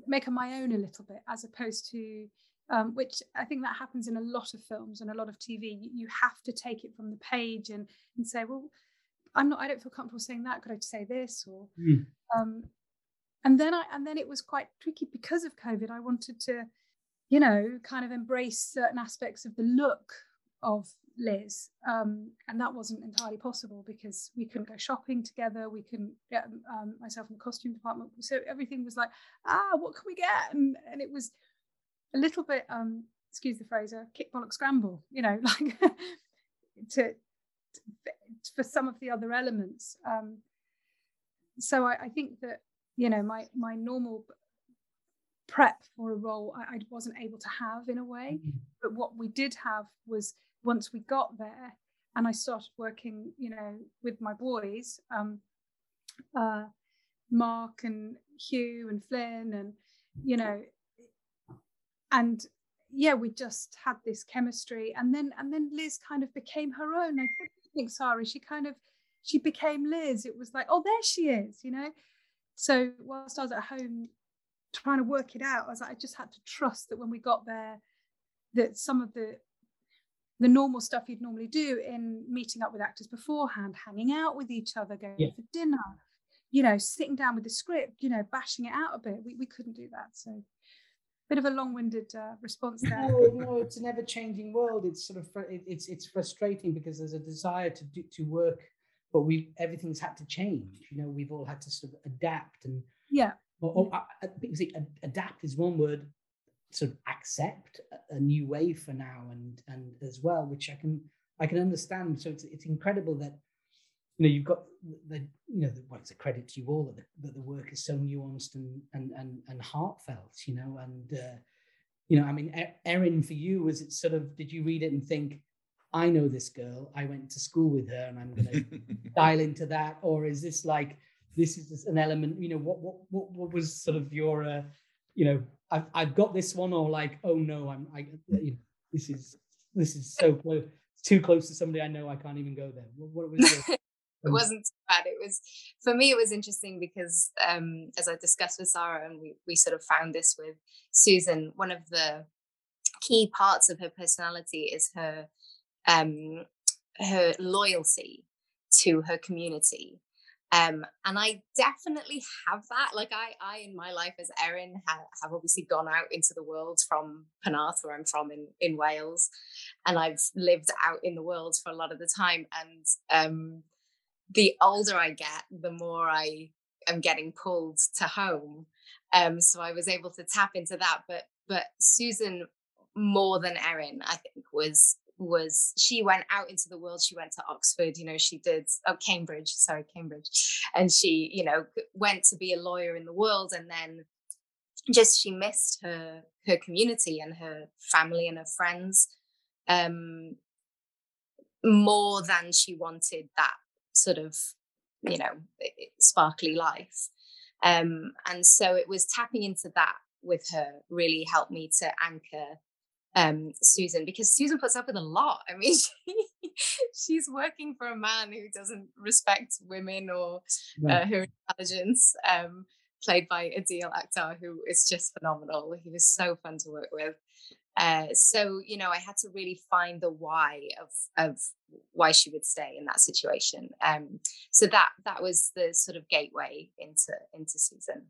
make her my own a little bit, as opposed to. Um, which I think that happens in a lot of films and a lot of TV. You, have to take it from the page and, and say, well, I'm not I don't feel comfortable saying that. Could I say this or mm. um, and then I and then it was quite tricky because of COVID. I wanted to you know kind of embrace certain aspects of the look of Liz um, and that wasn't entirely possible because we couldn't go shopping together. We couldn't get um, myself in the costume department. So everything was like ah what can we get? And, and it was a little bit um excuse the phrase a kick bollock scramble you know like to for some of the other elements. Um, so I, I, think that you know my my normal prep for a role I, I, wasn't able to have in a way, mm-hmm. but what we did have was once we got there and I started working, you know, with my boys, um, uh, Mark and Hugh and Flynn, and you know, and yeah, we just had this chemistry, and then and then Liz kind of became her own. I think Sara, she kind of she became Liz. It was like, oh, there she is, you know. So whilst I was at home trying to work it out, I was like, I just had to trust that when we got there, that some of the the normal stuff you'd normally do in meeting up with actors beforehand, hanging out with each other, going yeah. for dinner, you know, sitting down with the script, you know, bashing it out a bit. We, we couldn't do that. So bit of a long-winded uh, response there. No, no, it's an ever-changing world. It's sort of it's it's frustrating because there's a desire to do to work, but we everything's had to change. You know, we've all had to sort of adapt and yeah. Or, or uh, uh, adapt is one word. Sort of accept a new way for now, and and as well, which I can I can understand. So it's it's incredible that you know, you've got the, you know, the, well, it's a credit to you all that the, that the work is so nuanced and and and, and heartfelt, you know, and uh, you know, I mean, Erin, for you, was it sort of? Did you read it and think, I know this girl, I went to school with her, and I'm going to dial into that, or is this like this is an element? You know, what what what, what was sort of your, uh, you know, I've I've got this one, or like, oh no, I'm I, you know, this is this is so close, too close to somebody I know, I can't even go there. What, what was your it wasn't too bad. It was for me. It was interesting because, um, as I discussed with Sara, and we we sort of found this with Susan. One of the key parts of her personality is her um, her loyalty to her community. Um, and I definitely have that. Like I, I in my life as Erin have, have obviously gone out into the world from Penarth, where I'm from in in Wales, and I've lived out in the world for a lot of the time. And um, the older I get, the more I am getting pulled to home. Um, so I was able to tap into that. But but Susan, more than Erin, I think was was she went out into the world. She went to Oxford. You know, she did oh Cambridge, sorry Cambridge, and she you know went to be a lawyer in the world, and then just she missed her her community and her family and her friends um more than she wanted that sort of you know sparkly life um, and so it was tapping into that with her really helped me to anchor um, Susan because Susan puts up with a lot. I mean, she, she's working for a man who doesn't respect women or uh, her intelligence. Um, played by Adeel Akhtar, who is just phenomenal. He was so fun to work with. Uh, so you know, I had to really find the why of of why she would stay in that situation. Um, so that that was the sort of gateway into into Susan.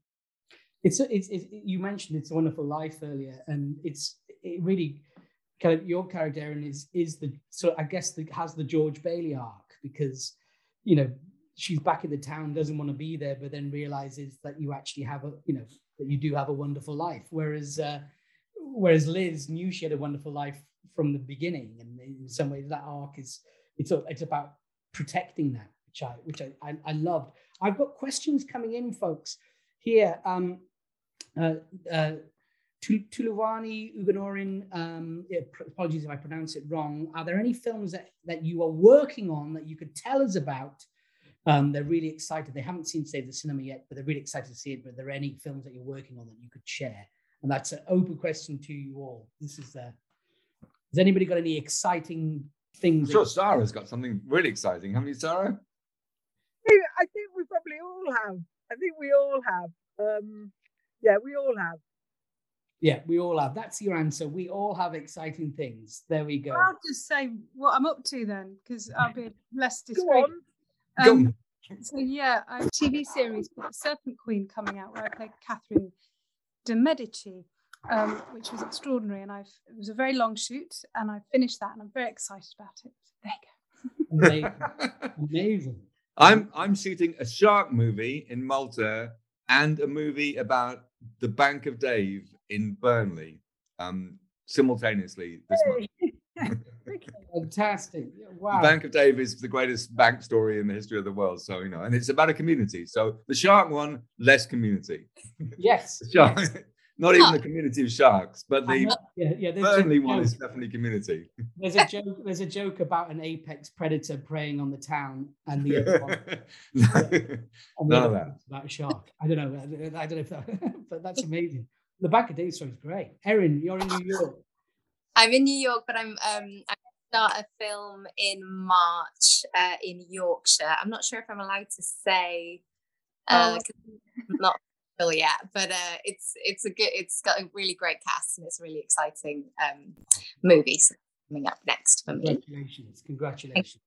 It's, it's, it's you mentioned it's a wonderful life earlier, and it's it really kind of your character is is the so I guess the, has the George Bailey arc because you know she's back in the town, doesn't want to be there, but then realizes that you actually have a you know that you do have a wonderful life. Whereas uh, whereas Liz knew she had a wonderful life from the beginning, and in some ways that arc is it's it's about protecting that, which I which I, I, I loved. I've got questions coming in, folks. Here, um, uh, uh, Tuluvani Uganorin, um, apologies if I pronounce it wrong. Are there any films that, that you are working on that you could tell us about? Um, they're really excited. They haven't seen Save the Cinema yet, but they're really excited to see it. But are there any films that you're working on that you could share? And that's an open question to you all. This is uh, has anybody got any exciting things? I'm sure Sara's got something really exciting. Haven't you, Sara? I think we probably all have. I think we all have. Um, yeah, we all have. Yeah, we all have. That's your answer. We all have exciting things. There we go. I'll just say what I'm up to then, because I'll be less discreet. Go Um, so yeah, I have a TV series called The Serpent Queen coming out where I play Catherine de Medici, um, which was extraordinary. And I've it was a very long shoot, and I finished that, and I'm very excited about it. There you go. Amazing. Amazing. I'm I'm shooting a shark movie in Malta and a movie about the Bank of Dave in Burnley um, simultaneously this month. Fantastic. Wow. The Bank of Dave is the greatest bank story in the history of the world. So, you know, and it's about a community. So the shark one, less community. Yes. shark, yes. Not even the community of sharks, but the yeah, yeah, Burnley one is definitely community. There's a joke. There's a joke about an apex predator preying on the town, and the other one, none of that about a shark. I don't know. I don't know if that, but that's amazing. The Bank of Dave story is great. Erin, you're in New York. I'm in New York, but I'm um I start a film in March uh, in Yorkshire. I'm not sure if I'm allowed to say. Uh, oh. not yet, but uh, it's it's a good. It's got a really great cast and it's a really exciting um, movie so coming up next for me. Congratulations! Congratulations!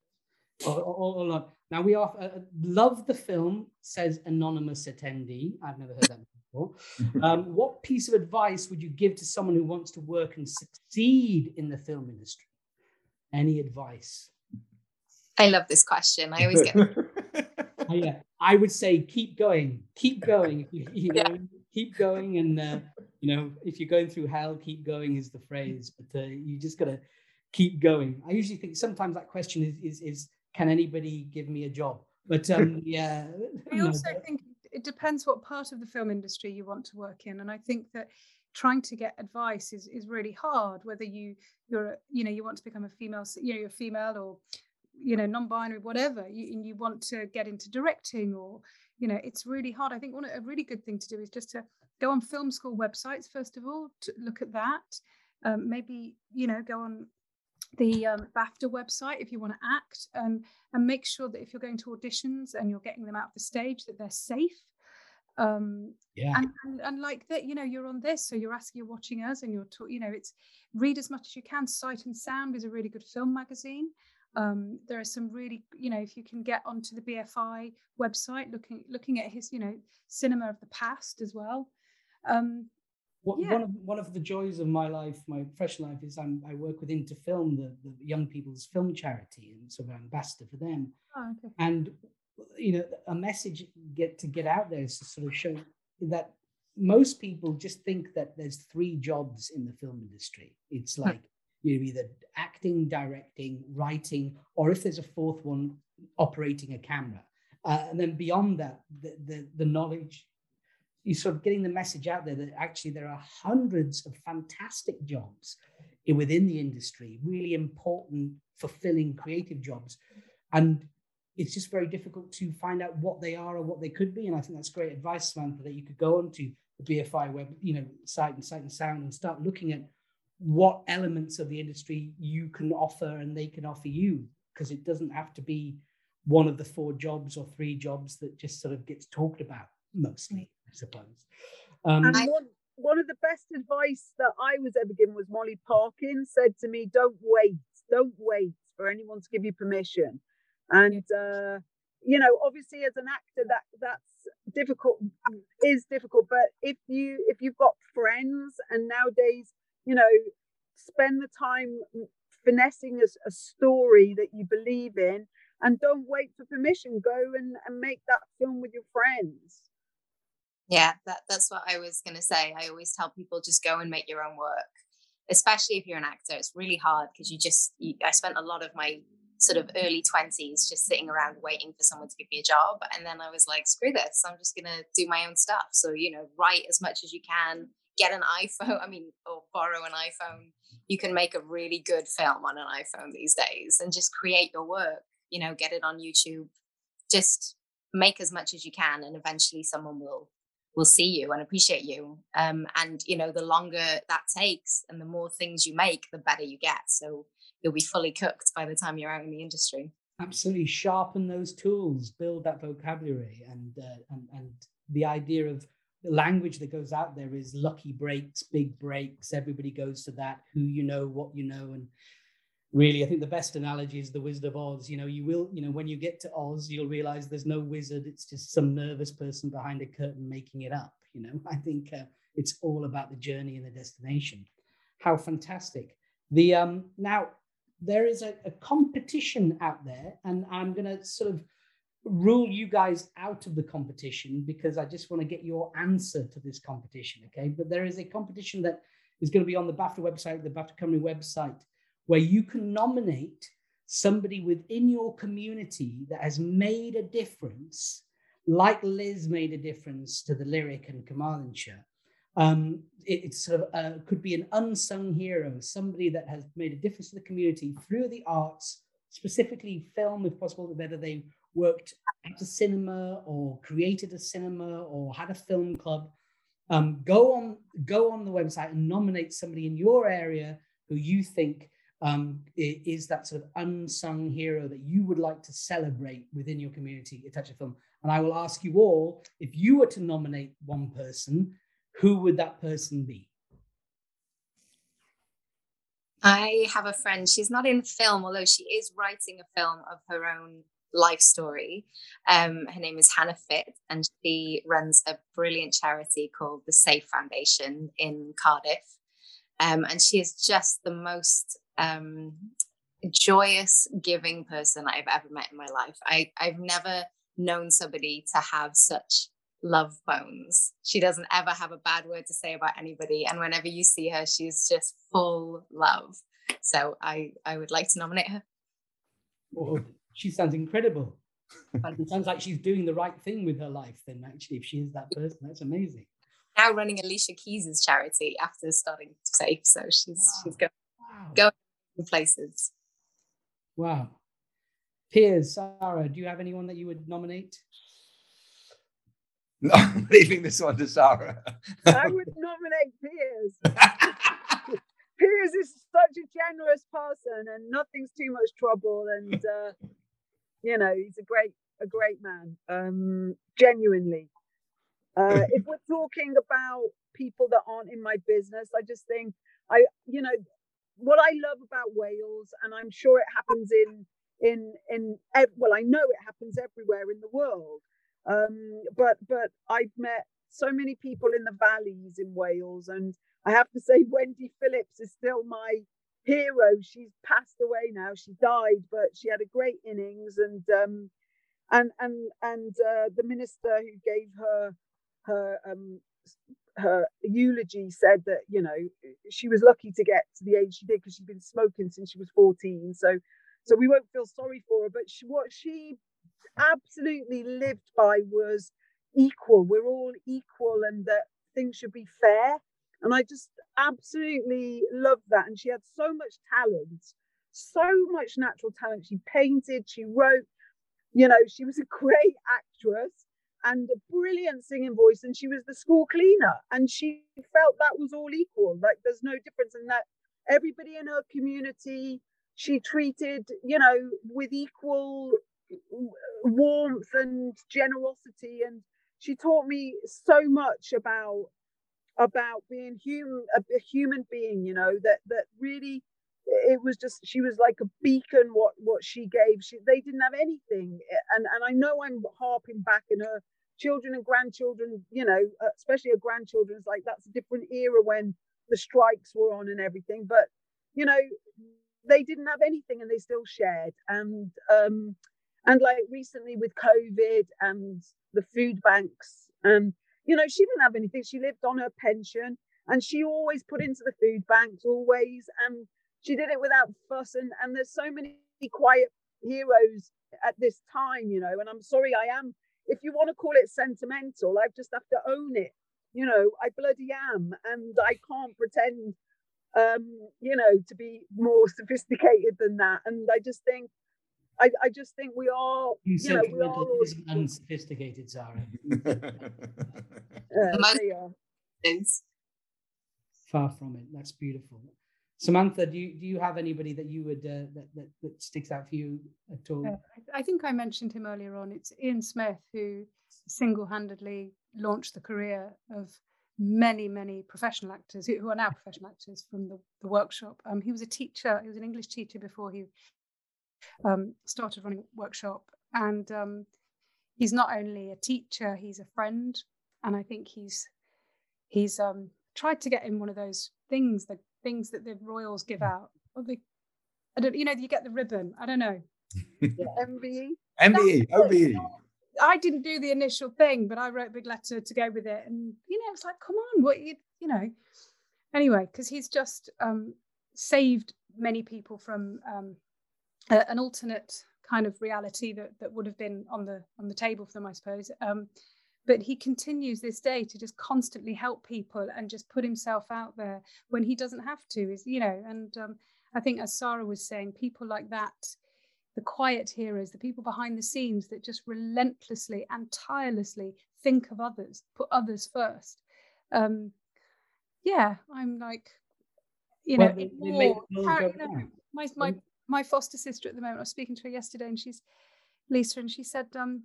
All, all, all now we are uh, love the film. Says anonymous attendee. I've never heard that before. Um, what piece of advice would you give to someone who wants to work and succeed in the film industry? Any advice? I love this question. I always get. oh, yeah, I would say keep going, keep going. You, you know, yeah. keep going, and uh, you know, if you're going through hell, keep going is the phrase. But uh, you just gotta keep going. I usually think sometimes that question is is, is can anybody give me a job? But um, yeah, I also no, think it depends what part of the film industry you want to work in, and I think that trying to get advice is is really hard whether you you're you know you want to become a female you know you're female or you know non-binary whatever you, and you want to get into directing or you know it's really hard. I think one a really good thing to do is just to go on film school websites first of all to look at that. Um, maybe you know go on the um, BAFTA website if you want to act and and make sure that if you're going to auditions and you're getting them out of the stage that they're safe. Um yeah. and, and, and like that you know you're on this so you're asking you're watching us and you're ta- you know it's read as much as you can. Sight and sound is a really good film magazine. Um, there are some really, you know, if you can get onto the BFI website, looking looking at his, you know, cinema of the past as well. Um, yeah. One of one of the joys of my life, my professional life, is I'm, I work with Into Film, the, the young people's film charity, and sort of ambassador for them. Oh, okay. And you know, a message get to get out there is to sort of show that most people just think that there's three jobs in the film industry. It's like you're either acting, directing, writing, or if there's a fourth one, operating a camera. Uh, and then beyond that, the, the, the knowledge, you're sort of getting the message out there that actually there are hundreds of fantastic jobs within the industry, really important, fulfilling, creative jobs. And it's just very difficult to find out what they are or what they could be. And I think that's great advice, Samantha, that you could go onto the BFI web, you know, site and sight and sound and start looking at what elements of the industry you can offer and they can offer you because it doesn't have to be one of the four jobs or three jobs that just sort of gets talked about mostly, I suppose. Um, and one, one of the best advice that I was ever given was Molly Parkin said to me, "Don't wait, don't wait for anyone to give you permission." And uh, you know, obviously, as an actor, that that's difficult is difficult. But if you if you've got friends, and nowadays, you know, spend the time finessing a, a story that you believe in, and don't wait for permission. Go and, and make that film with your friends. Yeah, that, that's what I was going to say. I always tell people just go and make your own work, especially if you're an actor. It's really hard because you just, you, I spent a lot of my sort of early 20s just sitting around waiting for someone to give me a job. And then I was like, screw this, I'm just going to do my own stuff. So, you know, write as much as you can, get an iPhone, I mean, or borrow an iPhone. You can make a really good film on an iPhone these days and just create your work, you know, get it on YouTube. Just make as much as you can and eventually someone will will see you and appreciate you. Um, and you know, the longer that takes and the more things you make, the better you get. So you'll be fully cooked by the time you're out in the industry. Absolutely, sharpen those tools, build that vocabulary, and uh, and and the idea of the language that goes out there is lucky breaks, big breaks. Everybody goes to that. Who you know, what you know, and really, I think the best analogy is the Wizard of Oz. You know, you will, you know, when you get to Oz, you'll realize there's no wizard. It's just some nervous person behind a curtain making it up. You know, I think uh, it's all about the journey and the destination. How fantastic! The um now there is a, a competition out there, and I'm going to sort of rule you guys out of the competition because I just want to get your answer to this competition. Okay, but there is a competition that is going to be on the BAFTA website, the BAFTA Cymru website where you can nominate somebody within your community that has made a difference, like Liz made a difference to the lyric and Carmarthenshire. Um, it, sort of uh, could be an unsung hero, somebody that has made a difference to the community through the arts, specifically film, if possible, whether they worked at a cinema or created a cinema or had a film club. Um, go on, go on the website and nominate somebody in your area who you think um, is that sort of unsung hero that you would like to celebrate within your community attach a film. And i will ask you all if you were to nominate one person who would that person be? I have a friend. She's not in film although she is writing a film of her own life story. Um, her name is hannah fit and she runs a brilliant charity called the safe foundation in cardiff. Um, and she is just the most um, joyous, giving person I've ever met in my life. I, I've never known somebody to have such love bones. She doesn't ever have a bad word to say about anybody. And whenever you see her, she's just full love. So I, I would like to nominate her. Oh, she sounds incredible. it sounds like she's doing the right thing with her life, then, actually, if she is that person. That's amazing. Now running Alicia Keys's charity after starting safe. So she's wow. she's going, wow. going places. Wow. Piers, Sara, do you have anyone that you would nominate? No, I'm leaving this one to Sara. I would nominate Piers. Piers is such a generous person, and nothing's too much trouble. And uh, you know, he's a great, a great man. Um, genuinely. Uh, if we're talking about people that aren't in my business, I just think I, you know, what I love about Wales, and I'm sure it happens in in in well, I know it happens everywhere in the world. Um, but but I've met so many people in the valleys in Wales, and I have to say Wendy Phillips is still my hero. She's passed away now. She died, but she had a great innings, and um, and and and uh, the minister who gave her her um, her eulogy said that you know she was lucky to get to the age she did because she'd been smoking since she was 14 so so we won't feel sorry for her but she, what she absolutely lived by was equal. We're all equal and that things should be fair and i just absolutely loved that and she had so much talent so much natural talent. She painted she wrote you know she was a great actress and a brilliant singing voice and she was the school cleaner and she felt that was all equal like there's no difference in that everybody in her community she treated, you know, with equal warmth and generosity. And she taught me so much about about being human, a, human being. You know that that really it was just she was like a beacon what what she gave. She they didn't have anything. And and i know i'm harping back in her children and grandchildren you know especially her grandchildren it's like that's a different era when the strikes were on and everything. But you know they didn't have anything and they still shared. And um and like recently with covid and the food banks and you know she didn't have anything. She lived on her pension and she always put into the food banks always. And she did it without fuss and and there's so many quiet heroes at this time you know and i'm sorry i am if you want to call it sentimental i just have to own it you know i bloody am and i can't pretend um you know to be more sophisticated than that and i just think I, I just think we are, you, you know, we are all unsophisticated, Sara. uh, Far from it. That's beautiful. Samantha, do you do you have anybody that you would uh, that, that, that sticks out for you at all? Uh, I think I mentioned him earlier on. It's Ian Smith who single-handedly launched the career of many many professional actors who are now professional actors from the, the workshop. Um, he was a teacher. He was an English teacher before he um, started running workshop, and um, he's not only a teacher, he's a friend, and I think he's he's um, tried to get in one of those things that things that the royals give out. Or the, I don't, you know, you get the ribbon. I don't know. MBE. MBE. OBE. I didn't do the initial thing, but I wrote a big letter to go with it, and you know, it's like, come on, what you, you know. Anyway, because he's just um, saved many people from um, a, an alternate kind of reality that that would have been on the on the table for them, I suppose. Um, but he continues this day to just constantly help people and just put himself out there when he doesn't have to is you know and um, i think as Sara was saying people like that the quiet heroes the people behind the scenes that just relentlessly and tirelessly think of others put others first um, yeah i'm like you know well, my, my my foster sister at the moment i was speaking to her yesterday and she's lisa and she said um,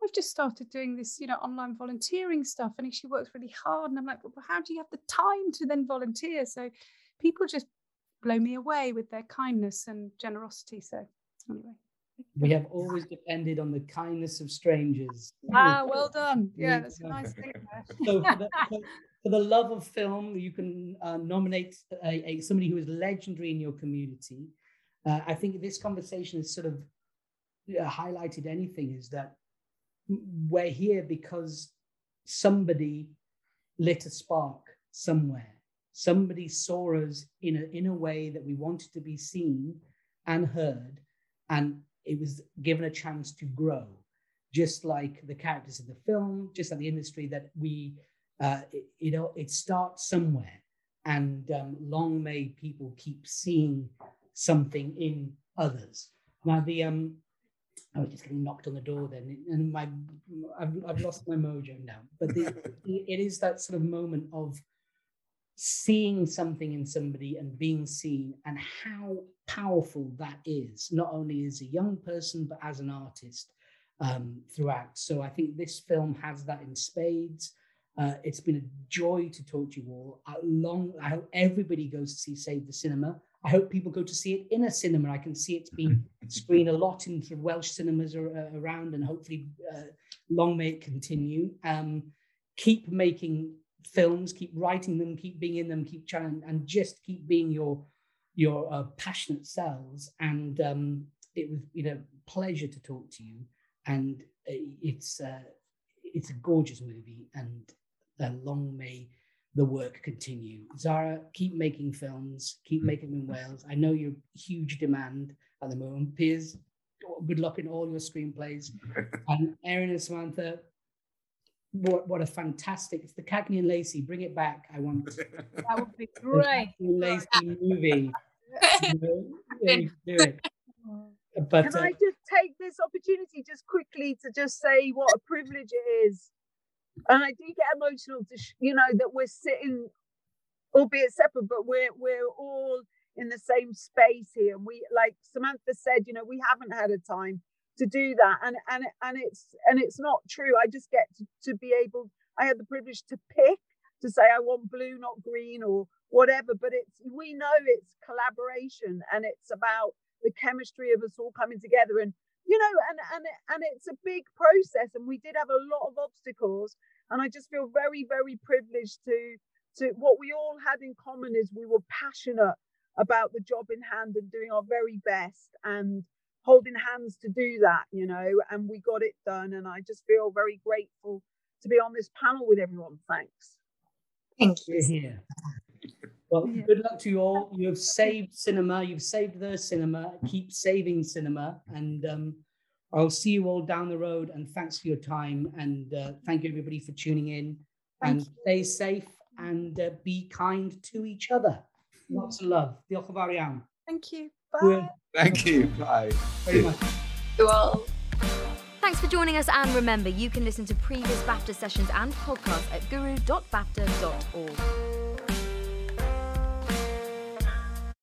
we've just started doing this, you know, online volunteering stuff. And she works really hard. And I'm like, well, how do you have the time to then volunteer? So people just blow me away with their kindness and generosity. So anyway. We have always depended on the kindness of strangers. Ah, well done. Yeah, that's a nice thing. so for the, for the, love of film, you can uh, nominate a, a, somebody who is legendary in your community. Uh, I think this conversation has sort of uh, highlighted anything is that we're here because somebody lit a spark somewhere. Somebody saw us in a, in a way that we wanted to be seen and heard, and it was given a chance to grow, just like the characters in the film, just like the industry that we, uh, it, you know, it starts somewhere. And um, long may people keep seeing something in others. Now, the um, I was just getting knocked on the door then, and my I've, I've lost my mojo now. But the, it is that sort of moment of seeing something in somebody and being seen, and how powerful that is, not only as a young person but as an artist um, throughout. So I think this film has that in spades. Uh, it's been a joy to talk to you all. I long, I hope everybody goes to see Save the Cinema. I hope people go to see it in a cinema. I can see it's been screened a lot in sort of Welsh cinemas are, uh, around, and hopefully, uh, long may it continue. Um, keep making films, keep writing them, keep being in them, keep trying, and just keep being your your uh, passionate selves. And um, it was you know pleasure to talk to you, and uh, it's uh, it's a gorgeous movie, and uh, long may the work continue. Sara, keep making films, keep making them in Wales. I know you're huge demand at the moment. Piers, good luck in all your screenplays. and Erin and Samantha, what, what a fantastic, it's the Cagney and Lacey, bring it back. I want that would be great. Lacey movie. do it. But, Can uh, I just take this opportunity just quickly to just say what a privilege it is and I do get emotional to sh- you know that we're sitting, albeit separate, but we're we're all in the same space here. And we, like Samantha said, you know, we haven't had a time to do that. And and and it's and it's not true. I just get to, to be able. I had the privilege to pick to say I want blue, not green, or whatever. But it's we know it's collaboration and it's about the chemistry of us all coming together. And you know, and and and it's a big process. And we did have a lot of obstacles. And I just feel very, very privileged to to what we all had in common is we were passionate about the job in hand and doing our very best and holding hands to do that, you know, and we got it done. And I just feel very grateful to be on this panel with everyone. Thanks. Thank you. Here. Well, Yeah. good luck to you all. You have saved cinema. You've saved the cinema. Keep saving cinema. And um, I'll see you all down the road. And thanks for your time. And uh, thank you, everybody, for tuning in. Thank and stay safe and uh, be kind to each other. Lots of love. Diolch yn fawr. Thank you. Bye. Thank you. Bye. Very much. You all. Thanks for joining us, and remember, you can listen to previous BAFTA sessions and podcasts at guru.bafta.org.